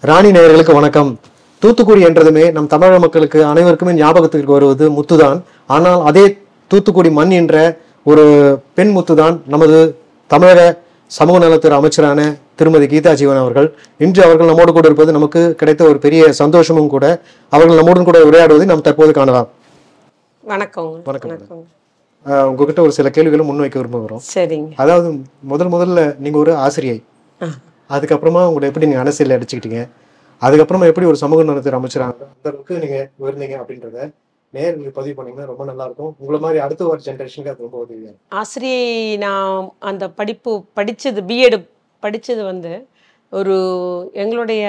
ராணி நேயர்களுக்கு வணக்கம். தூத்துக்குடி என்றதுமே நம் தமிழக மக்களுக்கு அனைவருக்குமே ஞாபகத்திற்கு வருவது முத்துதான். ஆனால் அதே தூத்துக்குடி மண் என்ற ஒரு பெண் முத்துதான் நமது தமிழக சமூக நலத்துறை அமைச்சரான திருமதி கீதா ஜீவன் அவர்கள். இன்று அவர்கள் நம்மோடு கூட இருப்பது நமக்கு கிடைத்த ஒரு பெரிய சந்தோஷமும் கூட. அவர்கள் நம்முடன் கூட உரையாடுவதை நாம் தற்போது காணலாம். வணக்கம். வணக்கங்க. ஆஹ் உங்ககிட்ட ஒரு சில கேள்விகளும் முன்வைக்க விரும்புகிறோம். சரிங்க. அதாவது முதல் முதல்ல நீங்க ஒரு ஆசிரியை. அதுக்கப்புறமா உங்களை எப்படி நீங்கள் அரசியல் அடிச்சுக்கிட்டீங்க? அதுக்கப்புறமா எப்படி ஒரு சமூக நலத்தை அமைச்சுறாங்க அந்த அளவுக்கு நீங்கள் உயர்ந்தீங்க அப்படின்றத நேரில் பதிவு பண்ணீங்கன்னா ரொம்ப நல்லா இருக்கும் உங்களை மாதிரி அடுத்த ஒரு ஜென்ரேஷனுக்கு அது ரொம்ப உதவியாக ஆசிரியை நான் அந்த படிப்பு படித்தது பிஎட் படித்தது வந்து ஒரு எங்களுடைய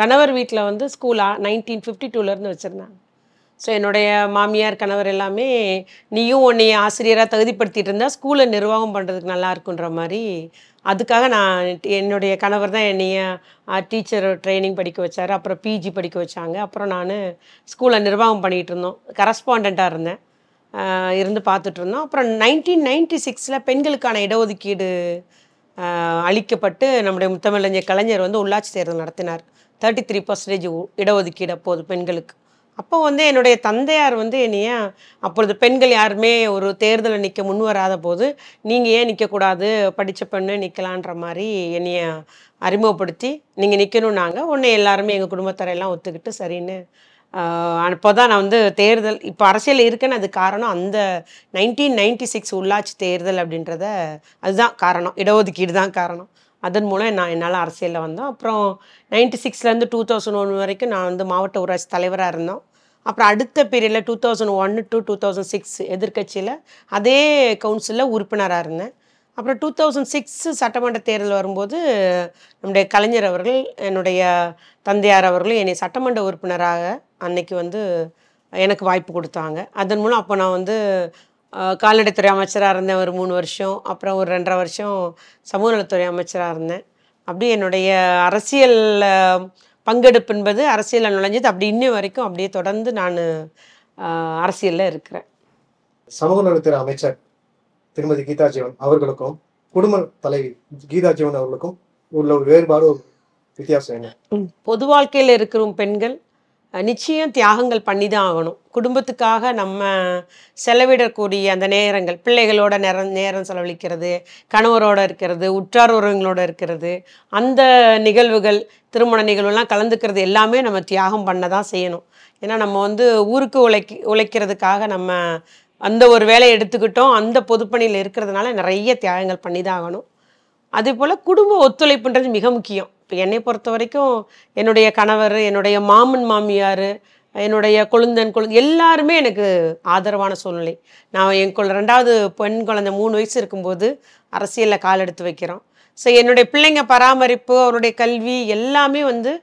கணவர் வீட்டில் வந்து ஸ்கூலாக நைன்டீன் ஃபிஃப்டி டூலேருந்து வச்சுருந்தாங்க. ஸோ என்னுடைய மாமியார் கணவர் எல்லாமே நீயும் உன்னைய ஆசிரியராக தகுதிப்படுத்திட்டு இருந்தால் ஸ்கூலை நிர்வாகம் பண்ணுறதுக்கு நல்லா இருக்குன்ற மாதிரி அதுக்காக நான் என்னுடைய கணவர் தான் என்னைய டீச்சர் ட்ரைனிங் படிக்க வச்சார். அப்புறம் பிஜி படிக்க வச்சாங்க. அப்புறம் நான் ஸ்கூலை நிர்வாகம் பண்ணிகிட்டு இருந்தோம். கரஸ்பாண்டாக இருந்தேன். இருந்து பார்த்துட்டு இருந்தோம். அப்புறம் நைன்டீன் நைன்டி சிக்ஸில் பெண்களுக்கான இடஒதுக்கீடு அளிக்கப்பட்டு நம்முடைய முத்தமிழஞ்ச கலைஞர் வந்து உள்ளாட்சி தேர்தல் நடத்தினார். தேர்ட்டி த்ரீ பர்சன்டேஜ் இடஒதுக்கீடு அப்போது பெண்களுக்கு. அப்போ வந்து என்னுடைய தந்தையார் வந்து என்னைய அப்பொழுது பெண்கள் யாருமே ஒரு தேர்தலில் நிற்க முன் வராத போது நீங்கள் ஏன் நிற்கக்கூடாது படித்த பெண்ணு நிற்கலான்ற மாதிரி என்னைய அறிமுகப்படுத்தி நீங்கள் நிற்கணுன்னாங்க உன்னை எல்லாருமே எங்கள் குடும்பத்தரையெல்லாம் ஒத்துக்கிட்டு சரின்னு அப்போ தான் நான் வந்து தேர்தல் இப்போ அரசியல் இருக்குன்னு அது காரணம் அந்த நைன்டீன் நைன்டி சிக்ஸ் உள்ளாட்சி தேர்தல் அப்படின்றத அதுதான் காரணம். இடஒதுக்கீடு தான் காரணம். அதன் மூலம் நான் என்னால் அரசியலில் வந்தோம். அப்புறம் நைன்டி சிக்ஸ்லேருந்து டூ தௌசண்ட் ஒன் வரைக்கும் நான் வந்து மாவட்ட ஊராட்சி தலைவராக இருந்தோம். அப்புறம் அடுத்த பீரியடில் டூ தௌசண்ட் ஒன்று டு டூ தௌசண்ட் சிக்ஸ் எதிர்க்கட்சியில் அதே கவுன்சிலில் உறுப்பினராக இருந்தேன். அப்புறம் டூ தௌசண்ட் சிக்ஸ் சட்டமன்ற தேர்தல் வரும்போது நம்முடைய கலைஞர் அவர்கள் என்னுடைய தந்தையார் அவர்களும் என்னை சட்டமன்ற உறுப்பினராக அன்னைக்கு வந்து எனக்கு வாய்ப்பு கொடுத்தாங்க. அதன் மூலம் அப்போ நான் வந்து கால்நடைத்துறை அமைச்சராக இருந்தேன் ஒரு மூணு வருஷம். அப்புறம் ஒரு ரெண்டரை வருஷம் சமூக நலத்துறை அமைச்சராக இருந்தேன். அப்படி என்னுடைய அரசியல் அஹ், பங்கெடுப்பு என்பது அரசியலில் நுழைஞ்சது. அப்படி இன்னி வரைக்கும் அப்படியே தொடர்ந்து நான் அரசியலில் இருக்கிறேன். சமூக நலத்துறை அமைச்சர் திருமதி கீதா ஜீவன் அவர்களுக்கும் குடும்ப தலைவி கீதா ஜீவன் அவர்களுக்கும் உள்ள ஒரு வேறுபாடு வித்தியாசம் என்ன? பொது வாழ்க்கையில் இருக்கிற பெண்கள் நிச்சயம் தியாகங்கள் பண்ணி தான் ஆகணும். குடும்பத்துக்காக நம்ம செலவிடக்கூடிய அந்த நேரங்கள் பிள்ளைகளோட நேரம் நேரம் செலவழிக்கிறது கணவரோட இருக்கிறது உற்றார் உறவினங்களோட இருக்கிறது அந்த நிகழ்வுகள் திருமண நிகழ்வுலாம் கலந்துக்கிறது எல்லாமே நம்ம தியாகம் பண்ண தான் செய்யணும். ஏன்னா நம்ம வந்து ஊருக்கு உழைக்கி உழைக்கிறதுக்காக நம்ம அந்த ஒரு வேலையை எடுத்துக்கிட்டோம் அந்த பொதுப்பணியில் இருக்கிறதுனால நிறைய தியாகங்கள் பண்ணி தான் ஆகணும். அதே போல் குடும்ப ஒத்துழைப்புன்றது மிக முக்கியம். இப்போ என்னை பொறுத்த வரைக்கும் என்னுடைய கணவர் என்னுடைய மாமன் மாமியார் என்னுடைய கொழுந்தன் கொழுந்து எல்லாருமே எனக்கு ஆதரவான சூழ்நிலை. நான் என் குழ ரெண்டாவது பெண் குழந்தை மூணு வயசு இருக்கும்போது அரசியலில் கால் எடுத்து வைக்கிறோம். ஸோ என்னுடைய பிள்ளைங்க பராமரிப்பு அவருடைய கல்வி எல்லாமே வந்து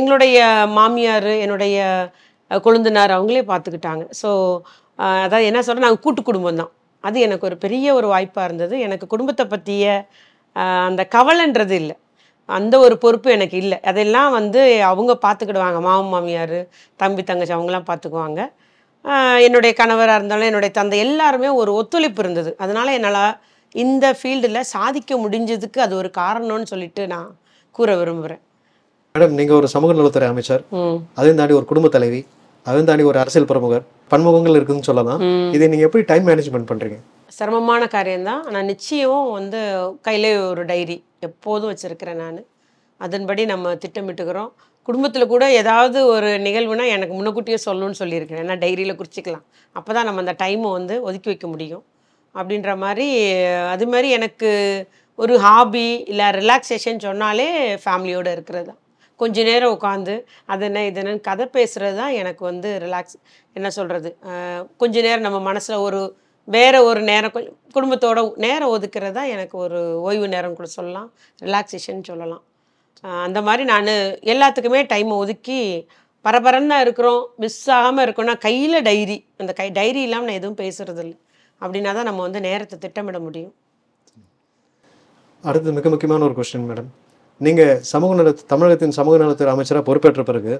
எங்களுடைய மாமியார் என்னுடைய கொழுந்தனார் அவங்களே பார்த்துக்கிட்டாங்க ஸோ அதாவது என்ன சொல்கிறேன் நாங்கள் கூட்டு குடும்பம் தான். அது எனக்கு ஒரு பெரிய ஒரு வாய்ப்பாக இருந்தது. எனக்கு குடும்பத்தை பற்றிய அந்த கவலைன்றது இல்லை. அந்த ஒரு பொறுப்பு எனக்கு இல்லை. அதெல்லாம் வந்து அவங்க பார்த்துக்கிடுவாங்க மாமன் மாமியார் தம்பி தங்கச்சி அவங்களாம் பார்த்துக்குவாங்க என்னுடைய கணவராக இருந்தாலும் என்னுடைய தந்தை எல்லாருமே ஒரு ஒத்துழைப்பு இருந்தது. அதனால் என்னால் இந்த ஃபீல்டில் சாதிக்க முடிஞ்சதுக்கு அது ஒரு காரணம்னு சொல்லிட்டு நான் கூற விரும்புகிறேன் மேடம் நீங்க ஒரு சமூக நலத்துறை அமைச்சர். அதையும் தாண்டி ஒரு குடும்ப தலைவி அதையும் தாண்டி ஒரு அரசியல் பிரமுகர். பன்முகங்கள் இருக்குதுன்னு சொல்லலாம். இதை நீங்க எப்படி டைம் மேனேஜ்மெண்ட் பண்றீங்க? சிரமமான காரியம்தான். ஆனால் நிச்சயம் வந்து கையிலே ஒரு டைரி. எப்போதும் வச்சுருக்கிறேன் நான். அதன்படி நம்ம திட்டமிட்டுக்கிறோம். குடும்பத்தில் கூட ஏதாவது ஒரு நிகழ்வுனா எனக்கு முன்னக்கூட்டியே சொல்லணும்னு சொல்லியிருக்கிறேன். ஏன்னா டைரியில் குறிச்சிக்கலாம். அப்போ தான் நம்ம அந்த டைமை வந்து ஒதுக்கி வைக்க முடியும். அப்படின்ற மாதிரி அது மாதிரி எனக்கு ஒரு ஹாபி இல்லை ரிலாக்ஸேஷன் சொன்னாலே ஃபேமிலியோடு இருக்கிறது தான். கொஞ்ச நேரம் உட்காந்து அது என்ன இது என்னன்னு கதை பேசுகிறது தான் எனக்கு வந்து ரிலாக்ஸ் என்ன சொல்கிறது கொஞ்ச நேரம் நம்ம மனசில் ஒரு வேறு ஒரு நேரம் கொஞ்சம் குடும்பத்தோட நேரம் ஒதுக்கிறதா எனக்கு ஒரு ஓய்வு நேரம் கூட சொல்லலாம். ரிலாக்ஸேஷன் சொல்லலாம். அந்த மாதிரி நான் எல்லாத்துக்குமே டைமை ஒதுக்கி பரபரன்னு தான் இருக்கிறோம் மிஸ் ஆகாமல் இருக்கோம்னா கையில் டைரி அந்த கை டைரி இல்லாமல் நான் எதுவும் பேசுறது இல்லை அப்படின்னா தான் நம்ம வந்து நேரத்தை திட்டமிட முடியும். அடுத்து மிக முக்கியமான ஒரு கொஸ்டின் மேடம் நீங்கள் சமூக நல தமிழகத்தின் சமூக நலத்துறை அமைச்சராக பொறுப்பேற்ற பிறகு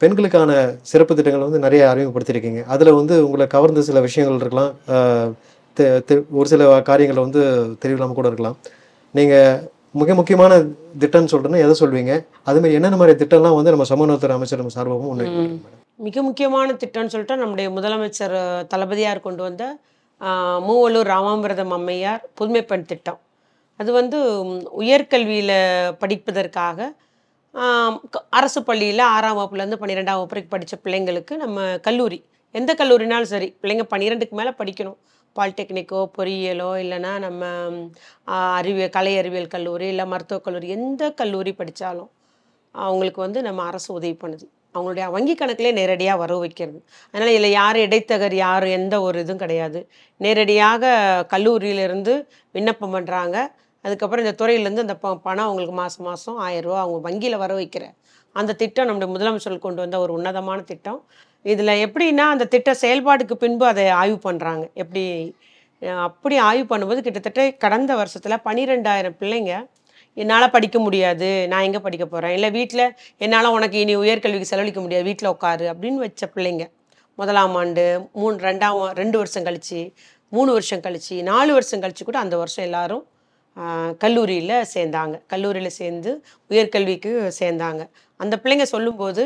பெண்களுக்கான சிறப்பு திட்டங்களை வந்து நிறைய அறிமுகப்படுத்தியிருக்கீங்க. அதுல வந்து உங்களை கவர்ந்த சில விஷயங்கள் இருக்கலாம். ஒரு சில காரியங்களை வந்து தெரியலாம கூட இருக்கலாம். நீங்க மிக முக்கியமான திட்டம்னு சொல்றேன்னா எதை சொல்வீங்க? அது மாதிரி என்னென்ன மாதிரி திட்டம்லாம் வந்து நம்ம சமூகத்துறை அமைச்சர் நம்ம சார்பாகவும் முன்வைக்கிறோம் மிக முக்கியமான திட்டம்னு சொல்லிட்டு நம்முடைய முதலமைச்சர் தளபதியார் கொண்டு வந்த மூவலூர் ராமாமிரதம் அம்மையார் புதுமைப்பெண் திட்டம். அது வந்து உயர்கல்வியில் படிப்பதற்காக அரசு பள்ளியில் ஆறாம் வகுப்புலேருந்து பன்னிரெண்டாம் வகுப்பு வரைக்கும் படித்த பிள்ளைங்களுக்கு நம்ம கல்லூரி எந்த கல்லூரினாலும் சரி பிள்ளைங்க பன்னிரெண்டுக்கு மேலே படிக்கணும். பாலிடெக்னிக்கோ பொறியியலோ இல்லைன்னா நம்ம அறிவியல் கலை அறிவியல் கல்லூரி இல்லை மருத்துவக் கல்லூரி எந்த கல்லூரி படித்தாலும் அவங்களுக்கு வந்து நம்ம அரசு உதவி பண்ணுது. அவங்களுடைய வங்கி கணக்கிலே நேரடியாக வரவு வைக்கிறது. அதனால் இதில் யார் இடைத்தகர் யார் எந்த ஒரு இதுவும் கிடையாது. நேரடியாக கல்லூரியிலேருந்து விண்ணப்பம் பண்ணுறாங்க அதுக்கப்புறம் இந்த துறையிலேருந்து அந்த ப பணம் அவங்களுக்கு மாதம் மாதம் ஆயிரரூவா அவங்க வங்கியில் வர வைக்கிற அந்த திட்டம் நம்முடைய முதலமைச்சர் கொண்டு வந்த ஒரு உன்னதமான திட்டம். இதில் எப்படின்னா அந்த திட்ட செயல்பாடுக்கு பின்பு அதை ஆய்வு பண்ணுறாங்க எப்படி அப்படி ஆய்வு பண்ணும்போது கிட்டத்தட்ட கடந்த வருஷத்தில் பனிரெண்டாயிரம் பிள்ளைங்க என்னால் படிக்க முடியாது நான் எங்கே படிக்க போகிறேன் இல்லை வீட்டில் என்னால் உனக்கு இனி உயர்கல்விக்கு செலவழிக்க முடியாது வீட்டில் உட்காரு அப்படின்னு வச்ச பிள்ளைங்க. முதலாம் ஆண்டு மூணு ரெண்டாம் ரெண்டு வருஷம் கழித்து மூணு வருஷம் கழித்து நாலு வருஷம் கழித்து கூட அந்த வருஷம் எல்லாரும் கல்லூரியில் சேர்ந்தாங்க. கல்லூரியில் சேர்ந்து உயர்கல்விக்கு சேர்ந்தாங்க. அந்த பிள்ளைங்க சொல்லும்போது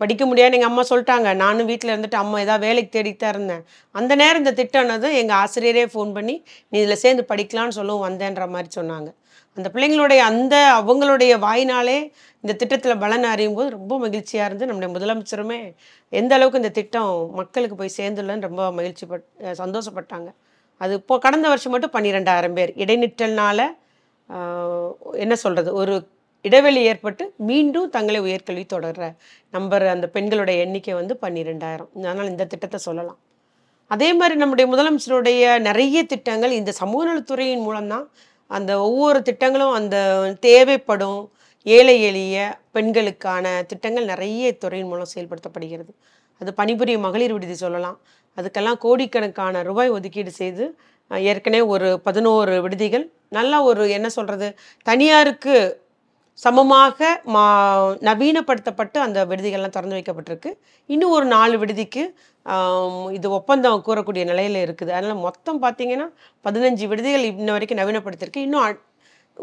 படிக்க முடியாதுன்னு எங்கள் அம்மா சொல்லிட்டாங்க. நானும் வீட்டில் இருந்துட்டு அம்மா ஏதாவது வேலைக்கு தேடிட்டு தான் இருந்தேன். அந்த நேரம் இந்த திட்டம்னதும் எங்கள் ஆசிரியரே ஃபோன் பண்ணி நீ இதில் சேர்ந்து படிக்கலாம்னு சொல்லவும் வந்தேன்ற மாதிரி சொன்னாங்க. அந்த பிள்ளைங்களுடைய அந்த அவங்களுடைய வாயினாலே இந்த திட்டத்தில் பலன் அறியும் போது ரொம்ப மகிழ்ச்சியாக இருந்து நம்முடைய முதலமைச்சருமே எந்த அளவுக்கு இந்த திட்டம் மக்களுக்கு போய் சேர்ந்துள்ளன்னு ரொம்ப மகிழ்ச்சி பட் சந்தோஷப்பட்டாங்க. அது இப்போ கடந்த வருஷம் மட்டும் பன்னிரெண்டாயிரம் பேர். இடைநிற்றல்னால் என்ன சொல்கிறது ஒரு இடைவெளி ஏற்பட்டு மீண்டும் தங்களை உயர்கல்வி தொடர்ற நம்பர் அந்த பெண்களுடைய எண்ணிக்கை வந்து பன்னிரெண்டாயிரம். அதனால் இந்த திட்டத்தை சொல்லலாம். அதே மாதிரி நம்முடைய முதலமைச்சருடைய நிறைய திட்டங்கள் இந்த சமூக நலத்துறையின் மூலம்தான். அந்த ஒவ்வொரு திட்டங்களும் அந்த தேவைப்படும். ஏழை எளிய பெண்களுக்கான திட்டங்கள் நிறைய துறையின் மூலம் செயல்படுத்தப்படுகிறது. அது பணிபுரியும் மகளிர் விடுதி சொல்லலாம். அதுக்கெல்லாம் கோடிக்கணக்கான ரூபாய் ஒதுக்கீடு செய்து ஏற்கனவே ஒரு பதினோரு விடுதிகள். நல்லா ஒரு என்ன சொல்கிறது தனியாருக்கு சமமாக மா நவீனப்படுத்தப்பட்டு அந்த விடுதிகள்லாம் திறந்து வைக்கப்பட்டிருக்கு. இன்னும் ஒரு நாலு விடுதிக்கு இது ஒப்பந்தம் கூறக்கூடிய நிலையில் இருக்குது. அதனால் மொத்தம் பார்த்திங்கன்னா பதினஞ்சு விடுதிகள் இன்ன வரைக்கும் நவீனப்படுத்தியிருக்கு. இன்னும்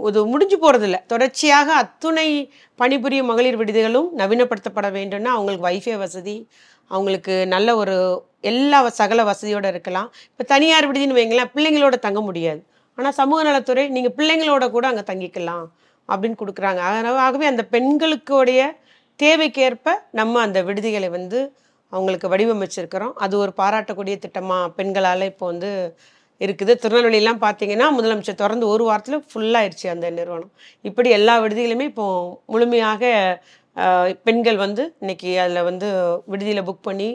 இது முடிஞ்சு போகிறதில்ல தொடர்ச்சியாக அத்துணை பணிபுரியும் மகளிர் விடுதிகளும் நவீனப்படுத்தப்பட வேண்டும்னா அவங்களுக்கு வைஃபை வசதி அவங்களுக்கு நல்ல ஒரு எல்லா சகல வசதியோடு இருக்கலாம். இப்போ தனியார் விடுதின்னு வைங்களேன் பிள்ளைங்களோட தங்க முடியாது. ஆனால் சமூக நலத்துறை நீங்கள் பிள்ளைங்களோட கூட அங்கே தங்கிக்கலாம் அப்படின்னு கொடுக்குறாங்க. அதனால- ஆகவே அந்த பெண்களுக்குடைய தேவைக்கேற்ப நம்ம அந்த விடுதிகளை வந்து அவங்களுக்கு வடிவமைச்சிருக்கிறோம். அது ஒரு பாராட்டக்கூடிய திட்டமாக பெண்களால் இப்போ வந்து இருக்குது. திருநெல்வேலிலாம் பார்த்தீங்கன்னா முதலமைச்சர் திறந்து ஒரு வாரத்தில் ஃபுல்லாகிடுச்சு அந்த நிறுவனம். இப்படி எல்லா விடுதிகளுமே இப்போது முழுமையாக பெண்கள் வந்து இன்னைக்கு அதில் வந்து விடுதியில் புக் பண்ணி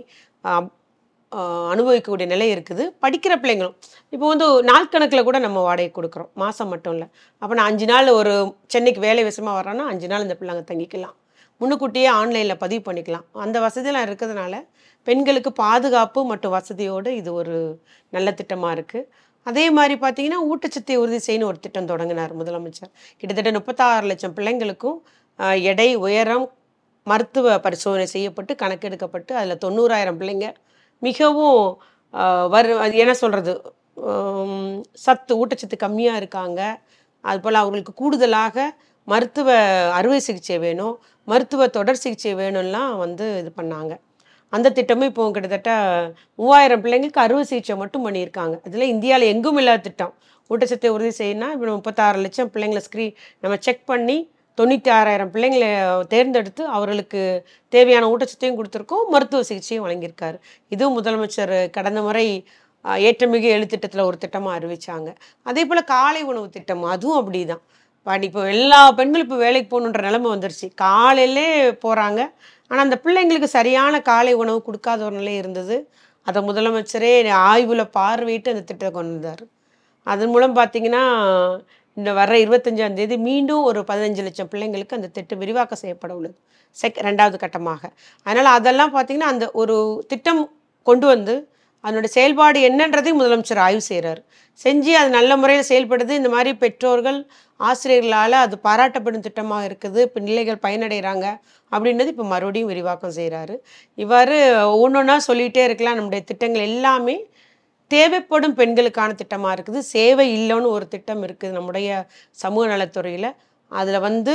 அனுபவிக்கக்கூடிய நிலை இருக்குது. படிக்கிற பிள்ளைங்களும் இப்போ வந்து நாட்கணக்கில் கூட நம்ம வாடகை கொடுக்குறோம். மாதம் மட்டும் இல்லை. அப்போ நான் அஞ்சு நாள் ஒரு சென்னைக்கு வேலை விஷயமாக வரோன்னா அஞ்சு நாள் இந்த பிள்ளைங்க தங்கிக்கலாம். முன்னுக்கூட்டியே ஆன்லைனில் பதிவு பண்ணிக்கலாம். அந்த வசதியெல்லாம் இருக்கிறதுனால பெண்களுக்கு பாதுகாப்பு மற்றும் வசதியோடு இது ஒரு நல்ல திட்டமாக இருக்குது அதே மாதிரி பார்த்தீங்கன்னா ஊட்டச்சத்தை உறுதி செய்யணும் ஒரு திட்டம் தொடங்கினார் முதலமைச்சர். கிட்டத்தட்ட முப்பத்தாறு லட்சம் பிள்ளைங்களுக்கும் எடை உயரம் மருத்துவ பரிசோதனை செய்யப்பட்டு கணக்கெடுக்கப்பட்டு அதில் தொண்ணூறாயிரம் பிள்ளைங்க மிகவும் வரு என்ன சொல்கிறது சத்து ஊட்டச்சத்து கம்மியாக இருக்காங்க. அதுபோல் அவங்களுக்கு கூடுதலாக மருத்துவ அறுவை சிகிச்சை வேணும். மருத்துவ தொடர் சிகிச்சை வேணும்லாம் வந்து இது பண்ணாங்க. அந்த திட்டமும் இப்போ கிட்டத்தட்ட மூவாயிரம் பிள்ளைங்களுக்கு அறுவை சிகிச்சை மட்டும் பண்ணியிருக்காங்க. அதில் இந்தியாவில் எங்கும் இல்லாத திட்டம். ஊட்டச்சத்தை உறுதி செய்யணும்னா இப்போ முப்பத்தாறு லட்சம் பிள்ளைங்களை ஸ்க்ரீ நம்ம செக் பண்ணி தொண்ணூற்றி ஆறாயிரம் பிள்ளைங்களை தேர்ந்தெடுத்து அவர்களுக்கு தேவையான ஊட்டச்சத்தையும் கொடுத்துருக்கோம். மருத்துவ சிகிச்சையும் வழங்கியிருக்காரு. இதுவும் முதலமைச்சர் கடந்த முறை ஏற்றமிகு எழுத்திட்டத்தில் ஒரு திட்டமாக அறிவித்தாங்க அதே போல் காலை உணவு திட்டம் அதுவும் அப்படி தான் இப்போ எல்லா பெண்களும் இப்போ வேலைக்கு போகணுன்ற நிலைமை வந்துருச்சு. காலையிலே போகிறாங்க ஆனால் அந்த பிள்ளைங்களுக்கு சரியான காலை உணவு கொடுக்காத ஒரு நிலை இருந்தது. அதை முதலமைச்சரே ஆய்வில் பார்வையிட்டு அந்த திட்டத்தை கொண்டு வந்தார். அதன் மூலம் பார்த்தீங்கன்னா இந்த வர்ற இருபத்தஞ்சாம் தேதி மீண்டும் ஒரு பதினஞ்சு லட்சம் பிள்ளைங்களுக்கு அந்த திட்டம் விரிவாக்கம் செய்யப்பட உள்ளது. செக் ரெண்டாவது கட்டமாக. அதனால் அதெல்லாம் பார்த்தீங்கன்னா அந்த ஒரு திட்டம் கொண்டு வந்து அதனுடைய செயல்பாடு என்னன்றதையும் முதலமைச்சர் ஆய்வு செய்கிறார் செஞ்சு அது நல்ல முறையில் செயல்படுது. இந்த மாதிரி பெற்றோர்கள் ஆசிரியர்களால் அது பாராட்டப்படும் திட்டமாக இருக்குது. இப்போ நிலைகள் பயனடைகிறாங்க அப்படின்றது இப்போ மறுபடியும் விரிவாக்கம் செய்கிறாரு இவ்வாறு ஒவ்வொன்றா சொல்லிகிட்டே இருக்கலாம். நம்முடைய திட்டங்கள் எல்லாமே தேவைப்படும் பெண்களுக்கான திட்டமாக இருக்குது. சேவை இல்லைன்னு ஒரு திட்டம் இருக்குது நம்முடைய சமூக நலத்துறையில். அதில் வந்து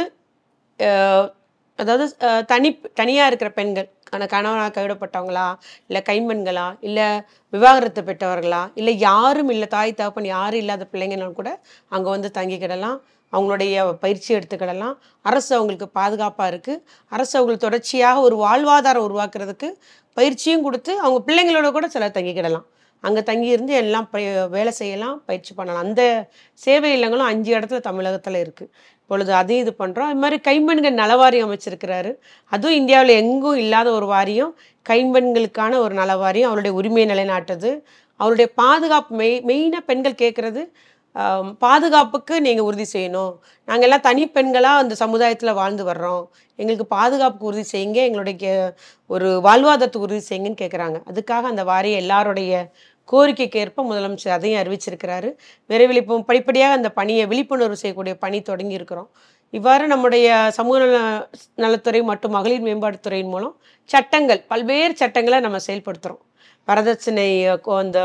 அதாவது தனி தனியாக இருக்கிற பெண்கள் கண கணவனாக கைவிடப்பட்டவங்களா இல்லை கைம்பெண்களா இல்லை விவாகரத்து பெற்றவர்களா இல்லை யாரும் இல்லை தாய் தகப்பன் யாரும் இல்லாத பிள்ளைங்கனாலும் கூட அங்கே வந்து தங்கிக்கிடலாம் அவங்களுடைய பயிற்சி எடுத்துக்கிடலாம் அரசு அவங்களுக்கு பாதுகாப்பாக இருக்குது அரசு அவங்களுக்கு தொடர்ச்சியாக ஒரு வாழ்வாதாரம் உருவாக்குறதுக்கு பயிற்சியும் கொடுத்து அவங்க பிள்ளைங்களோட கூட சில தங்கிக்கிடலாம் அங்கே தங்கியிருந்து எல்லாம் பய- வேலை செய்யலாம் பயிற்சி பண்ணலாம். அந்த சேவை இல்லங்களும் அஞ்சு இடத்துல தமிழகத்தில் இருக்குது இப்பொழுது அதையும் இது பண்ணுறோம் இது மாதிரி கைம்பெண்கள் நலவாரியம் அமைச்சிருக்கிறாரு. அதுவும் இந்தியாவில் எங்கும் இல்லாத ஒரு வாரியம். கைம்பெண்களுக்கான ஒரு நல வாரியம் அவருடைய உரிமையை நிலைநாட்டுது. அவருடைய பாதுகாப்பு மெய் மெயினாக பெண்கள் கேட்குறது பாதுகாப்புக்கு நீங்கள் உறுதி செய்யணும். நாங்கள் எல்லாம் தனி பெண்களாக அந்த சமுதாயத்தில் வாழ்ந்து வர்றோம். எங்களுக்கு பாதுகாப்புக்கு உறுதி செய்யுங்க. எங்களுடைய ஒரு வாழ்வாதாரத்துக்கு உறுதி செய்யுங்கன்னு கேட்குறாங்க அதுக்காக அந்த வாரிய எல்லாருடைய கோரிக்கைக்கு ஏற்ப முதலமைச்சர் அதையும் அறிவிச்சிருக்கிறாரு. விரைவில் இப்போ படிப்படியாக அந்த பணியை விழிப்புணர்வு செய்யக்கூடிய பணி தொடங்கி இருக்கிறோம். இவ்வாறு நம்முடைய சமூக நல நலத்துறை மற்றும் மகளிர் மேம்பாட்டுத்துறையின் மூலம் சட்டங்கள் பல்வேறு சட்டங்களை நம்ம செயல்படுத்துகிறோம் வரதட்சணை அந்த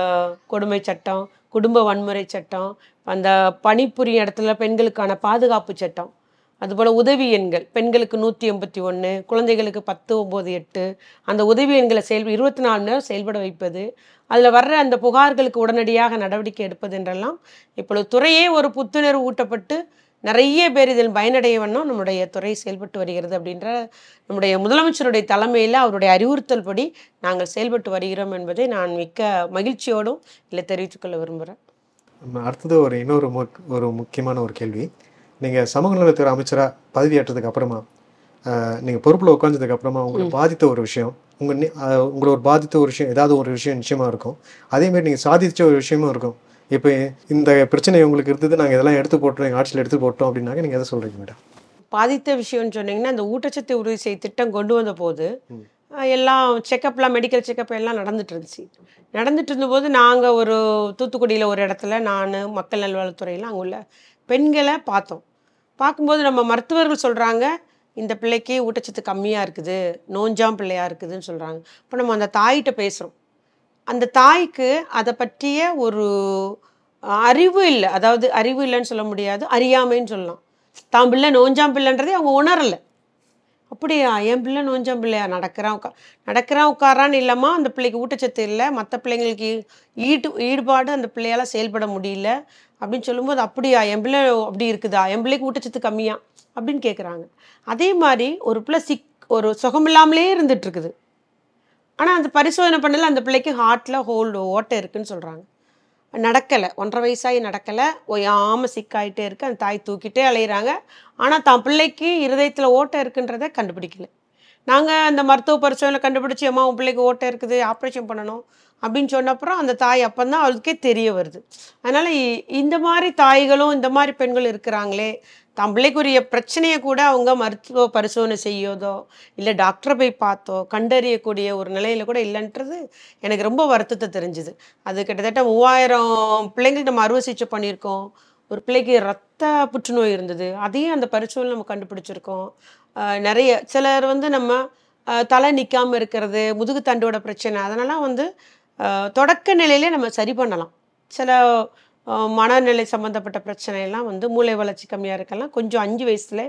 கொடுமை சட்டம் குடும்ப வன்முறை சட்டம் அந்த பணிபுரியும் இடத்துல பெண்களுக்கான பாதுகாப்பு சட்டம். அதுபோல் உதவி எண்கள். பெண்களுக்கு நூற்றி எண்பத்தி ஒன்று குழந்தைகளுக்கு பத்து ஒம்பது எட்டு அந்த உதவி எண்களை செயல் இருபத்தி நாலு நேரம் செயல்பட வைப்பது. அதில் வர்ற அந்த புகார்களுக்கு உடனடியாக நடவடிக்கை எடுப்பது என்றெல்லாம் இப்பொழுது துறையே ஒரு புத்துணர்வு ஊட்டப்பட்டு நிறைய பேர் இதில் பயனடைய வண்ணம் நம்முடைய துறை செயல்பட்டு வருகிறது அப்படின்ற நம்முடைய முதலமைச்சருடைய தலைமையில் அவருடைய அறிவுறுத்தல் படி நாங்கள் செயல்பட்டு வருகிறோம் என்பதை நான் மிக்க மகிழ்ச்சியோடும் இல்லை தெரிவித்துக்கொள்ள விரும்புகிறேன். அடுத்தது ஒரு இன்னொரு முக் ஒரு முக்கியமான ஒரு கேள்வி. நீங்கள் சமூக நலத்துறை அமைச்சராக பதவியேற்றதுக்கு அப்புறமா நீங்கள் பொறுப்பில் உட்காந்ததுக்கு அப்புறமா உங்களை பாதித்த ஒரு விஷயம் உங்கள் உங்களை ஒரு பாதித்த ஒரு விஷயம் ஏதாவது ஒரு விஷயம் நிச்சயமா இருக்கும். அதேமாதிரி நீங்கள் சாதிச்ச ஒரு விஷயமும் இருக்கும். இப்போ இந்த பிரச்சனை உங்களுக்கு இருந்தது நாங்கள் இதெல்லாம் எடுத்து போட்டோம் எங்கள் ஆட்சியில் எடுத்து போட்டோம் அப்படின்னாக்க நீங்கள் எதை சொல்கிறீங்க மேடம்? பாதித்த விஷயம்னு சொன்னீங்கன்னா இந்த ஊட்டச்சத்து உறுதி செய் திட்டம் கொண்டு வந்த போது எல்லாம் செக்கப்லாம் மெடிக்கல் செக்கப் எல்லாம் நடந்துட்டு இருந்துச்சு நடந்துட்டு இருந்தபோது நாங்கள் ஒரு தூத்துக்குடியில் ஒரு இடத்துல நான் மக்கள் நல்வாழ்வுத்துறையில் அங்கே உள்ள பெண்களை பார்த்தோம். பார்க்கும்போது நம்ம மருத்துவர்கள் சொல்கிறாங்க இந்த பிள்ளைக்கு ஊட்டச்சத்து கம்மியாக இருக்குது நோஞ்சாம் பிள்ளையாக இருக்குதுன்னு சொல்கிறாங்க இப்போ நம்ம அந்த தாய்கிட்ட பேசுகிறோம் அந்த தாய்க்கு அதை பற்றிய ஒரு அறிவு இல்லை. அதாவது அறிவு இல்லைன்னு சொல்ல முடியாது அறியாமைன்னு சொல்லலாம். தான் பிள்ளை நோஞ்சாம் பிள்ளைன்றதே அவங்க உணரலை. அப்படியா? என் பிள்ளை நோஞ்சம் பிள்ளையா? நடக்கிறான் உட்கா நடக்கிறான் உட்காரான்னு இல்லைம்மா அந்த பிள்ளைக்கு ஊட்டச்சத்து இல்லை. மற்ற பிள்ளைங்களுக்கு ஈட்டு ஈடுபாடு அந்த பிள்ளையால் செயல்பட முடியல. அப்படின்னு சொல்லும்போது அப்படியா? என் பிள்ளை அப்படி இருக்குதா? என் பிள்ளைக்கு ஊட்டச்சத்து கம்மியா? அப்படின்னு கேட்குறாங்க அதே மாதிரி ஒரு பிள்ளை சிக் ஒரு சுகமில்லாமலே இருந்துட்டு இருக்குது. ஆனால் அந்த பரிசோதனை பண்ணல அந்த பிள்ளைக்கு ஹார்ட்டில் ஹோல்டு ஓட்டை இருக்குதுன்னு சொல்கிறாங்க நடக்கலை. ஒன்றரை வயசாகி நடக்கலை. ஒயாமல் சிக்காயிட்டே இருக்கு. அந்த தாய் தூக்கிட்டே அலையிறாங்க. ஆனால் தான் பிள்ளைக்கு இருதயத்தில் ஓட்டை இருக்குன்றதை கண்டுபிடிக்கல. நாங்கள் அந்த மருத்துவ பரிசோதனை கண்டுபிடிச்சி அம்மா உன் பிள்ளைக்கு ஓட்டை இருக்குது. ஆப்ரேஷன் பண்ணணும். அப்படின்னு சொன்ன அப்புறம் அந்த தாய் அப்போ தான் அவளுக்கே தெரிய வருது. அதனால் இந்த மாதிரி தாய்களும் இந்த மாதிரி பெண்கள் இருக்கிறாங்களே தம் பிள்ளைக்குரிய பிரச்சனையை கூட அவங்க மருத்துவ பரிசோதனை செய்யோதோ இல்லை டாக்டரை போய் பார்த்தோ கண்டறியக்கூடிய ஒரு நிலையில் கூட இல்லைன்றது எனக்கு ரொம்ப வருத்தத்தை தெரிஞ்சுது. அது கிட்டத்தட்ட மூவாயிரம் பிள்ளைங்களுக்கு நம்ம அறுவை சிகிச்சை பண்ணியிருக்கோம். ஒரு பிள்ளைக்கு ரத்த புற்றுநோய் இருந்தது. அதையும் அந்த பரிசோதனை நம்ம கண்டுபிடிச்சிருக்கோம். நிறைய சிலர் வந்து நம்ம தலை நிற்காமல் இருக்கிறது முதுகு தண்டோட பிரச்சனை அதனால வந்து தொடக்க நிலையிலே நம்ம சரி பண்ணலாம். சில மனநிலை சம்மந்தப்பட்ட பிரச்சனையெல்லாம் வந்து மூளை வளர்ச்சி கம்மியாக இருக்கலாம். கொஞ்சம் அஞ்சு வயசில்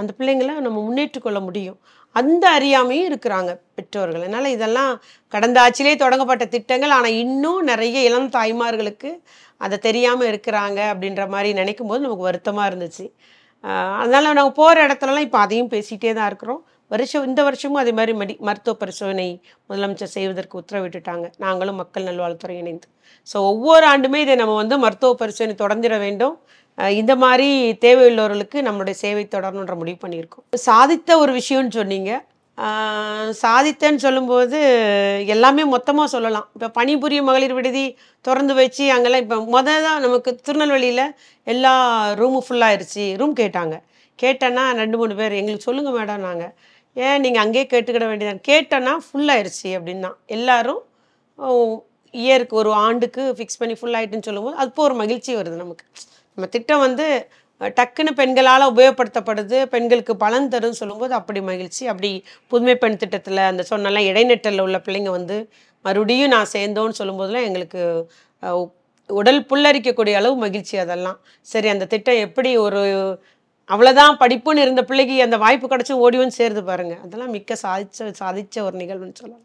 அந்த பிள்ளைங்களை நம்ம முன்னேற்றுக்கொள்ள முடியும். அந்த அறியாமையும் இருக்கிறாங்க பெற்றோர்கள். அதனால் இதெல்லாம் கடந்த ஆட்சியிலே தொடங்கப்பட்ட திட்டங்கள். ஆனால் இன்னும் நிறைய இளம் தாய்மார்களுக்கு அதை தெரியாமல் இருக்கிறாங்க அப்படின்ற மாதிரி நினைக்கும் போது நமக்கு வருத்தமாக இருந்துச்சு. அதனால் நாங்கள் போகிற இடத்துலலாம் இப்போ அதையும் பேசிகிட்டே தான் இருக்கிறோம். வருஷம் இந்த வருஷமும் அதே மாதிரி மெடி மருத்துவ பரிசோதனை முதலமைச்சர் செய்வதற்கு உத்தரவிட்டுட்டாங்க. நாங்களும் மக்கள் நல்வாழ்வுத்துறை இணைந்து. ஸோ ஒவ்வொரு ஆண்டுமே இதை நம்ம வந்து மருத்துவ பரிசோதனை தொடர்ந்துட வேண்டும். இந்த மாதிரி தேவையுள்ளவர்களுக்கு நம்மளுடைய சேவை தொடரணுன்ற முடிவு பண்ணியிருக்கோம். சாதித்த ஒரு விஷயம்னு சொன்னீங்க. சாதித்தேன்னு சொல்லும்போது எல்லாமே மொத்தமாக சொல்லலாம். இப்போ பணிபுரியும் மகளிர் விடுதி திறந்து வச்சு அங்கெல்லாம் இப்போ மொதல் தான் நமக்கு திருநெல்வேலியில் எல்லா ரூமும் ஃபுல்லாகிருச்சு ரூம் கேட்டாங்க. கேட்டேன்னா ரெண்டு மூணு பேர் எங்களுக்கு சொல்லுங்கள் மேடம் நாங்கள் ஏன் நீங்கள் அங்கேயே கேட்டுக்கிட வேண்டியதான் கேட்டேன்னா ஃபுல்லாயிருச்சு அப்படின்னா. எல்லாரும் இயருக்கு ஒரு ஆண்டுக்கு ஃபிக்ஸ் பண்ணி ஃபுல் ஆகிட்டுன்னு சொல்லும்போது அப்போ ஒரு மகிழ்ச்சி வருது நமக்கு. நம்ம திட்டம் வந்து டக்குன்னு பெண்களால் உபயோகப்படுத்தப்படுது பெண்களுக்கு பலன் தரும்னு சொல்லும்போது அப்படி மகிழ்ச்சி. அப்படி புதுமை பெண் திட்டத்தில் அந்த சொன்னலாம் இடைநெட்டலில் உள்ள பிள்ளைங்க வந்து மறுபடியும் நான் சேர்ந்தோன்னு சொல்லும்போதெல்லாம் எங்களுக்கு உடல் புல்லரிக்கக்கூடிய அளவு மகிழ்ச்சி அதெல்லாம். சரி அந்த திட்டம் எப்படி ஒரு அவ்வளோதான் படிப்புன்னு இருந்த பிள்ளைக்கு அந்த வாய்ப்பு கிடச்சி ஓடி வந்து சேருது பாருங்கள் அதெல்லாம் மிக்க சாதிச்ச சாதித்த ஒரு நிகழ்வுன்னு சொல்லலாம்.